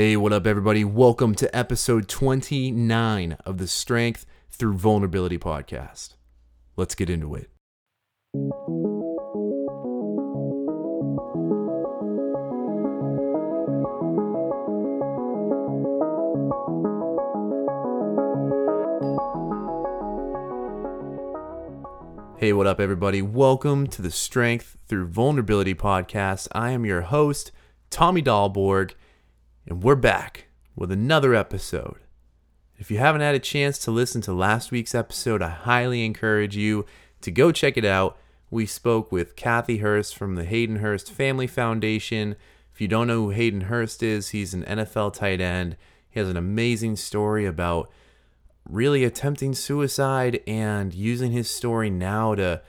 Hey, what up, everybody? Welcome to episode 29 of the Strength Through Vulnerability podcast. Let's get into it. Hey, what up, everybody? Welcome to the Strength Through Vulnerability podcast. I am your host, Tommy Dahlborg, and we're back with another episode. If you haven't had a chance to listen to last week's episode, I highly encourage you to go check it out. We spoke with Kathy Hurst from the Hayden Hurst Family Foundation. If you don't know who Hayden Hurst is, he's an NFL tight end. He has an amazing story about really attempting suicide and using his story now to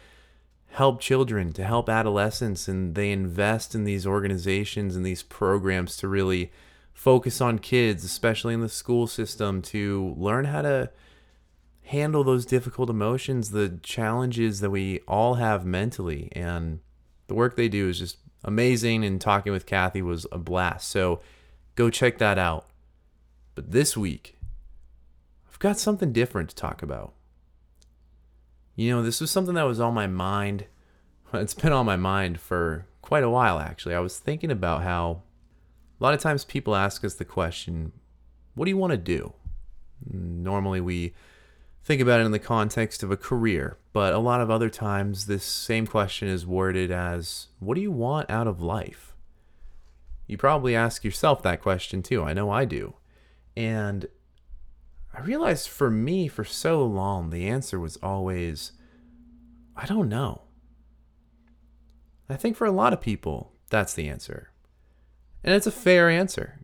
help children, to help adolescents, and they invest in these organizations and these programs to really focus on kids, especially in the school system, to learn how to handle those difficult emotions, the challenges that we all have mentally. And the work they do is just amazing. And talking with Kathy was a blast. So go check that out. But this week, I've got something different to talk about. You know, this was something that was on my mind. It's been on my mind for quite a while, actually. I was thinking about how a lot of times people ask us the question, What do you want to do? Normally we think about it in the context of a career, but a lot of other times this same question is worded as, What do you want out of life? You probably ask yourself that question too. I know I do. And I realized for me, for so long, the answer was always, I don't know. I think for a lot of people, that's the answer. And it's a fair answer.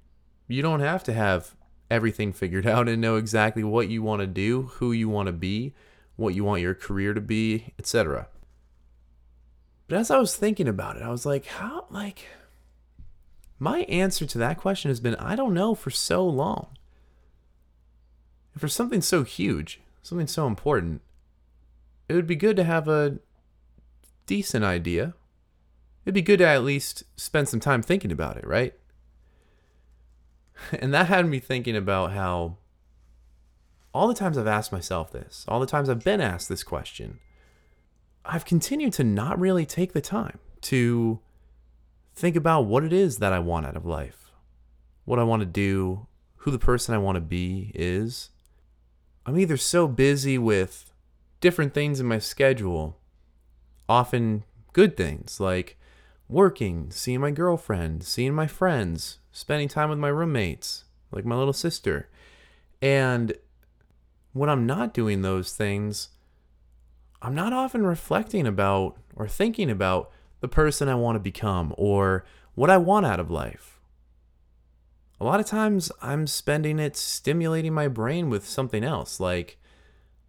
You don't have to have everything figured out and know exactly what you want to do, who you want to be, what you want your career to be, etc. But as I was thinking about it, I was like, how, like, my answer to that question has been I don't know for so long. And for something so huge, something so important, it would be good to have a decent idea. It'd be good to at least spend some time thinking about it, right? And that had me thinking about how all the times I've asked myself this, all the times I've been asked this question, I've continued to not really take the time to think about what it is that I want out of life, what I want to do, who the person I want to be is. I'm either so busy with different things in my schedule, often good things like working, seeing my girlfriend, seeing my friends, spending time with my roommates, like my little sister. And when I'm not doing those things, I'm not often reflecting about or thinking about the person I want to become or what I want out of life. A lot of times I'm spending it stimulating my brain with something else like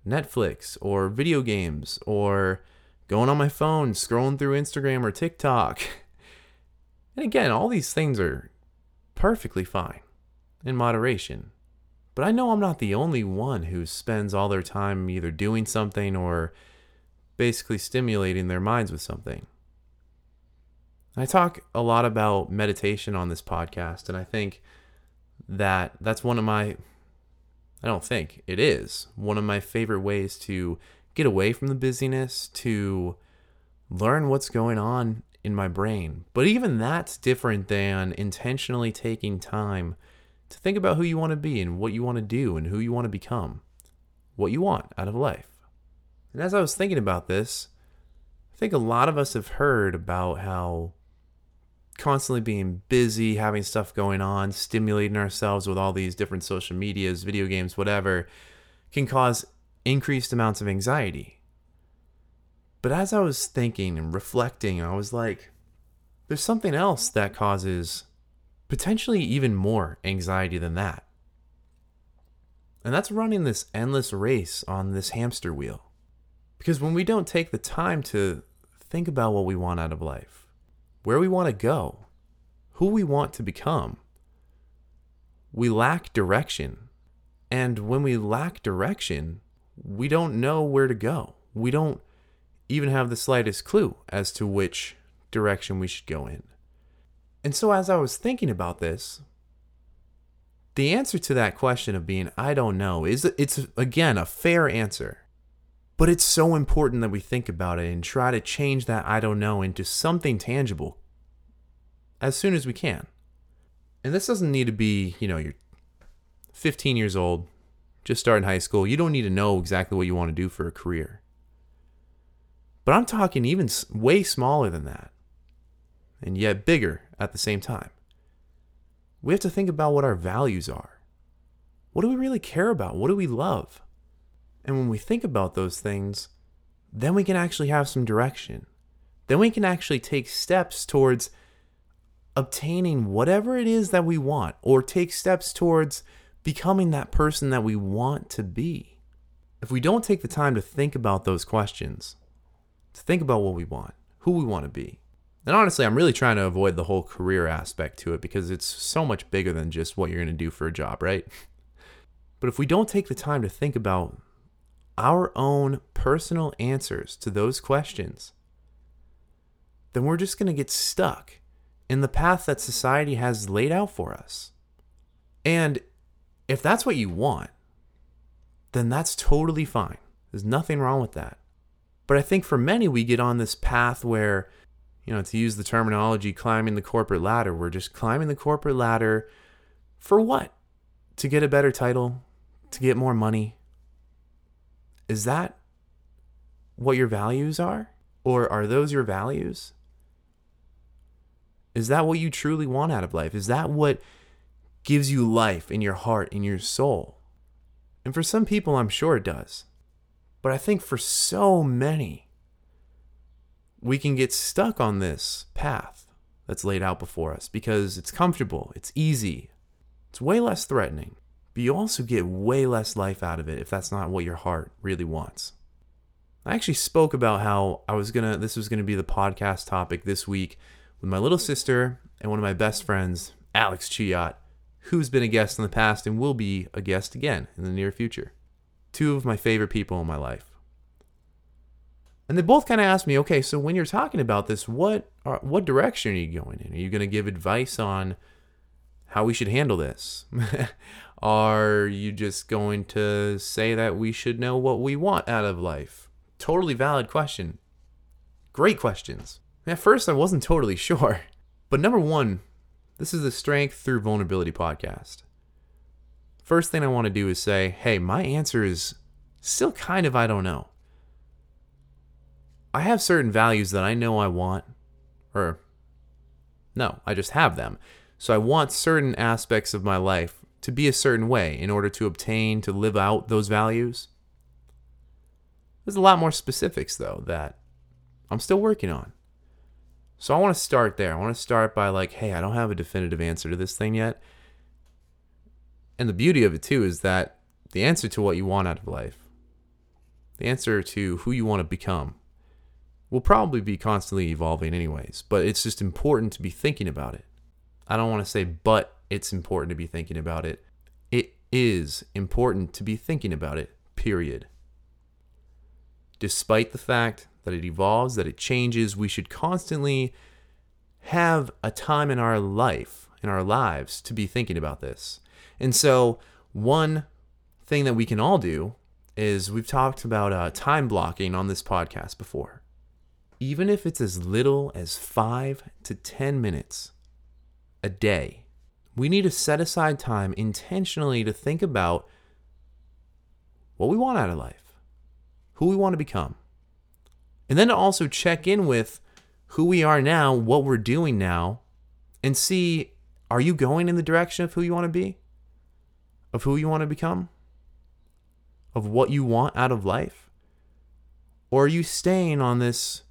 Netflix or video games or going on my phone, scrolling through Instagram or TikTok. And again, all these things are perfectly fine in moderation. But I know I'm not the only one who spends all their time either doing something or basically stimulating their minds with something. I talk a lot about meditation on this podcast, and I think that that's one of my, I don't think, it is one of my favorite ways to get away from the busyness, to learn what's going on in my brain. But even that's different than intentionally taking time to think about who you want to be and what you want to do and who you want to become, what you want out of life. And as I was thinking about this, I think a lot of us have heard about how constantly being busy, having stuff going on, stimulating ourselves with all these different social medias, video games, whatever, can cause increased amounts of anxiety but as I was thinking and reflecting, I was like, there's something else that causes potentially even more anxiety than that. And that's running this endless race on this hamster wheel. Because when we don't take the time to think about what we want out of life, where we want to go, who we want to become, we lack direction. And when we lack direction, we don't know where to go. We don't even have the slightest clue as to which direction we should go in. And so, as I was thinking about this, the answer to that question of being I don't know is it's again a fair answer. But it's so important that we think about it and try to change that I don't know into something tangible as soon as we can. And this doesn't need to be, you know, you're 15 years old, just starting high school. You don't need to know exactly what you want to do for a career. But I'm talking even way smaller than that, and yet bigger at the same time. We have to think about what our values are. What do we really care about? What do we love? And when we think about those things, then we can actually have some direction. Then we can actually take steps towards obtaining whatever it is that we want, or take steps towards becoming that person that we want to be. If we don't take the time to think about those questions, to think about what we want, who we want to be, and honestly, I'm really trying to avoid the whole career aspect to it because it's so much bigger than just what you're going to do for a job, right? But if we don't take the time to think about our own personal answers to those questions, then we're just going to get stuck in the path that society has laid out for us. And if that's what you want, then that's totally fine. There's nothing wrong with that. But I think for many, we get on this path where you know, to use the terminology climbing the corporate ladder, we're just climbing the corporate ladder for what? To get a better title, to get more money. Is that what your values are? Or are those your values? Is that what you truly want out of life? Is that what gives you life in your heart, in your soul? And for some people, I'm sure it does. But I think for so many, we can get stuck on this path that's laid out before us because it's comfortable, it's easy, it's way less threatening, but you also get way less life out of it if that's not what your heart really wants. I actually spoke about how I was gonna, this was gonna be the podcast topic this week with my little sister and one of my best friends, Alex Chiat, who's been a guest in the past and will be a guest again in the near future. Two of my favorite people in my life. And they both kind of asked me, okay, so when you're talking about this, what are, what direction are you going in? Are you going to give advice on how we should handle this? are you just going to say that we should know what we want out of life? Totally valid question. Great questions. At first, I wasn't totally sure. But number one, this is the Strength Through Vulnerability podcast. First thing I want to do is say, hey, my answer is still kind of I don't know. I have certain values that I know I want, or no, I just have them. So I want certain aspects of my life to be a certain way in order to obtain, to live out those values. There's a lot more specifics, though, that I'm still working on. So I want to start there. I want to start by, like, hey, I don't have a definitive answer to this thing yet. And the beauty of it, too, is that the answer to what you want out of life, the answer to who you want to become, will probably be constantly evolving anyways, but it's just important to be thinking about it. I don't want to say, but it's important to be thinking about it. It is important to be thinking about it, period. Despite the fact that it evolves, that it changes, we should constantly have a time in our life, in our lives, to be thinking about this. And so, one thing that we can all do is we've talked about uh, time blocking on this podcast before even if it's as little as five to 10 minutes a day, we need to set aside time intentionally to think about what we want out of life, who we want to become. And then to also check in with who we are now, what we're doing now, and see are you going in the direction of who you want to be? Of who you want to become? Of what you want out of life? Or are you staying on this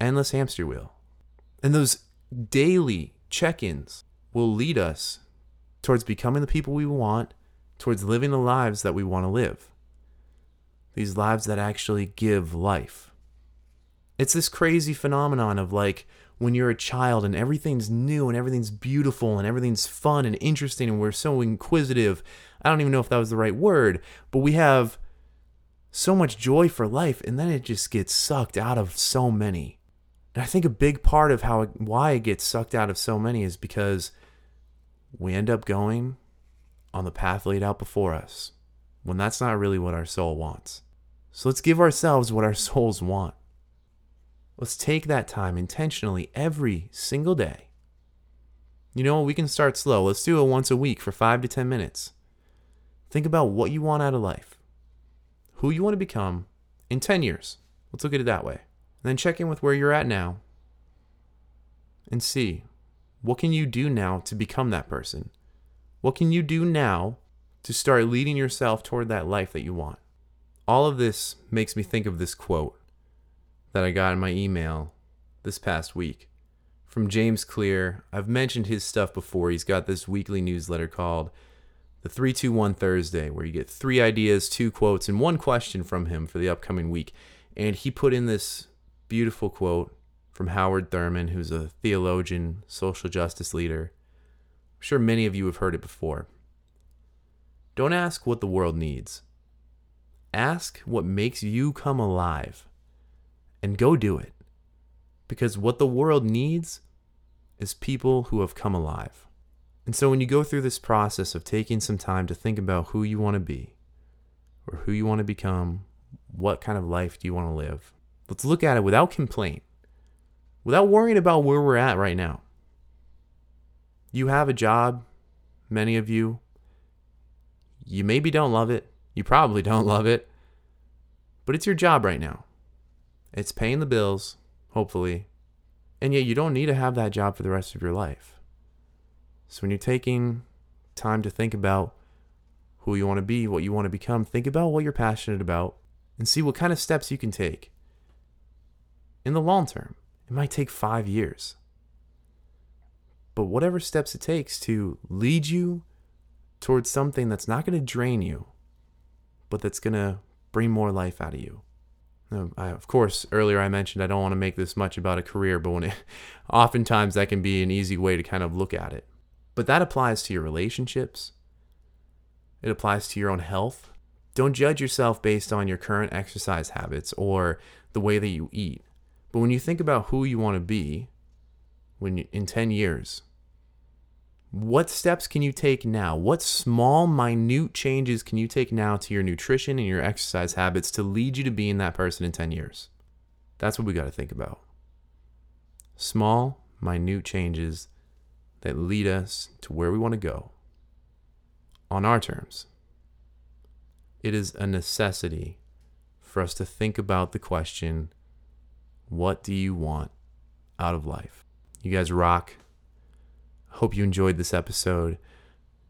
endless hamster wheel. And those daily check ins will lead us towards becoming the people we want, towards living the lives that we want to live. These lives that actually give life. It's this crazy phenomenon of like when you're a child and everything's new and everything's beautiful and everything's fun and interesting and we're so inquisitive. I don't even know if that was the right word, but we have so much joy for life and then it just gets sucked out of so many. And I think a big part of how why it gets sucked out of so many is because we end up going on the path laid out before us when that's not really what our soul wants. So let's give ourselves what our souls want. Let's take that time intentionally every single day. You know, we can start slow. Let's do it once a week for five to 10 minutes. Think about what you want out of life, who you want to become in 10 years. Let's look at it that way. And then check in with where you're at now and see what can you do now to become that person? What can you do now to start leading yourself toward that life that you want? All of this makes me think of this quote that I got in my email this past week from James Clear. I've mentioned his stuff before. He's got this weekly newsletter called the 321 Thursday, where you get three ideas, two quotes, and one question from him for the upcoming week. And he put in this beautiful quote from Howard Thurman, who's a theologian, social justice leader. I'm sure many of you have heard it before. Don't ask what the world needs. Ask what makes you come alive and go do it. Because what the world needs is people who have come alive. And so when you go through this process of taking some time to think about who you want to be or who you want to become, what kind of life do you want to live, let's look at it without complaint without worrying about where we're at right now. You have a job, many of you. You maybe don't love it. You probably don't love it. But it's your job right now. It's paying the bills, hopefully. And yet you don't need to have that job for the rest of your life. So when you're taking time to think about who you want to be, what you want to become, think about what you're passionate about and see what kind of steps you can take in the long term. It might take five years. But whatever steps it takes to lead you towards something that's not going to drain you, but that's going to bring more life out of you. I, of course, earlier I mentioned I don't want to make this much about a career, but when it, oftentimes that can be an easy way to kind of look at it. But that applies to your relationships. It applies to your own health. Don't judge yourself based on your current exercise habits or the way that you eat. But when you think about who you want to be when you, in 10 years, what steps can you take now? What small, minute changes can you take now to your nutrition and your exercise habits to lead you to being that person in 10 years? That's what we got to think about. Small, minute changes that lead us to where we want to go on our terms. It is a necessity for us to think about the question what do you want out of life? You guys rock. Hope you enjoyed this episode.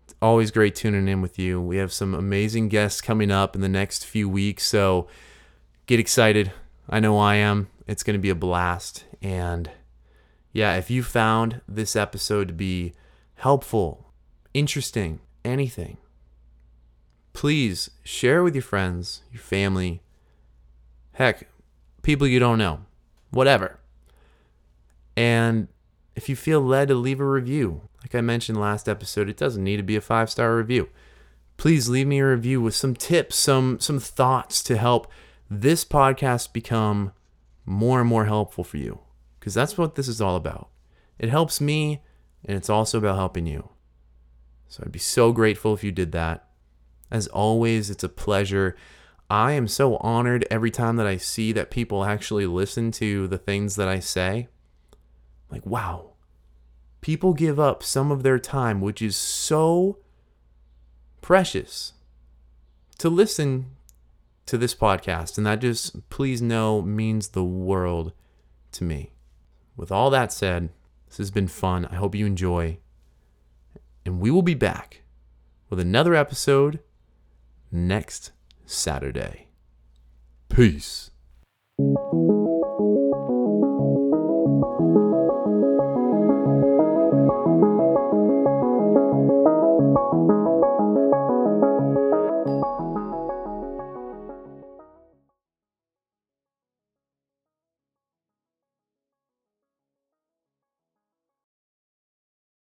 It's always great tuning in with you. We have some amazing guests coming up in the next few weeks, so get excited. I know I am. It's going to be a blast. And yeah, if you found this episode to be helpful, interesting, anything, please share with your friends, your family, heck, people you don't know whatever. And if you feel led to leave a review, like I mentioned last episode, it doesn't need to be a five star review. Please leave me a review with some tips, some some thoughts to help this podcast become more and more helpful for you. Because that's what this is all about. It helps me, and it's also about helping you. So I'd be so grateful if you did that. As always, it's a pleasure. I am so honored every time that I see that people actually listen to the things that I say. Like, wow, people give up some of their time, which is so precious, to listen to this podcast. And that just, please know, means the world to me. With all that said, this has been fun. I hope you enjoy. And we will be back with another episode next Saturday. Peace.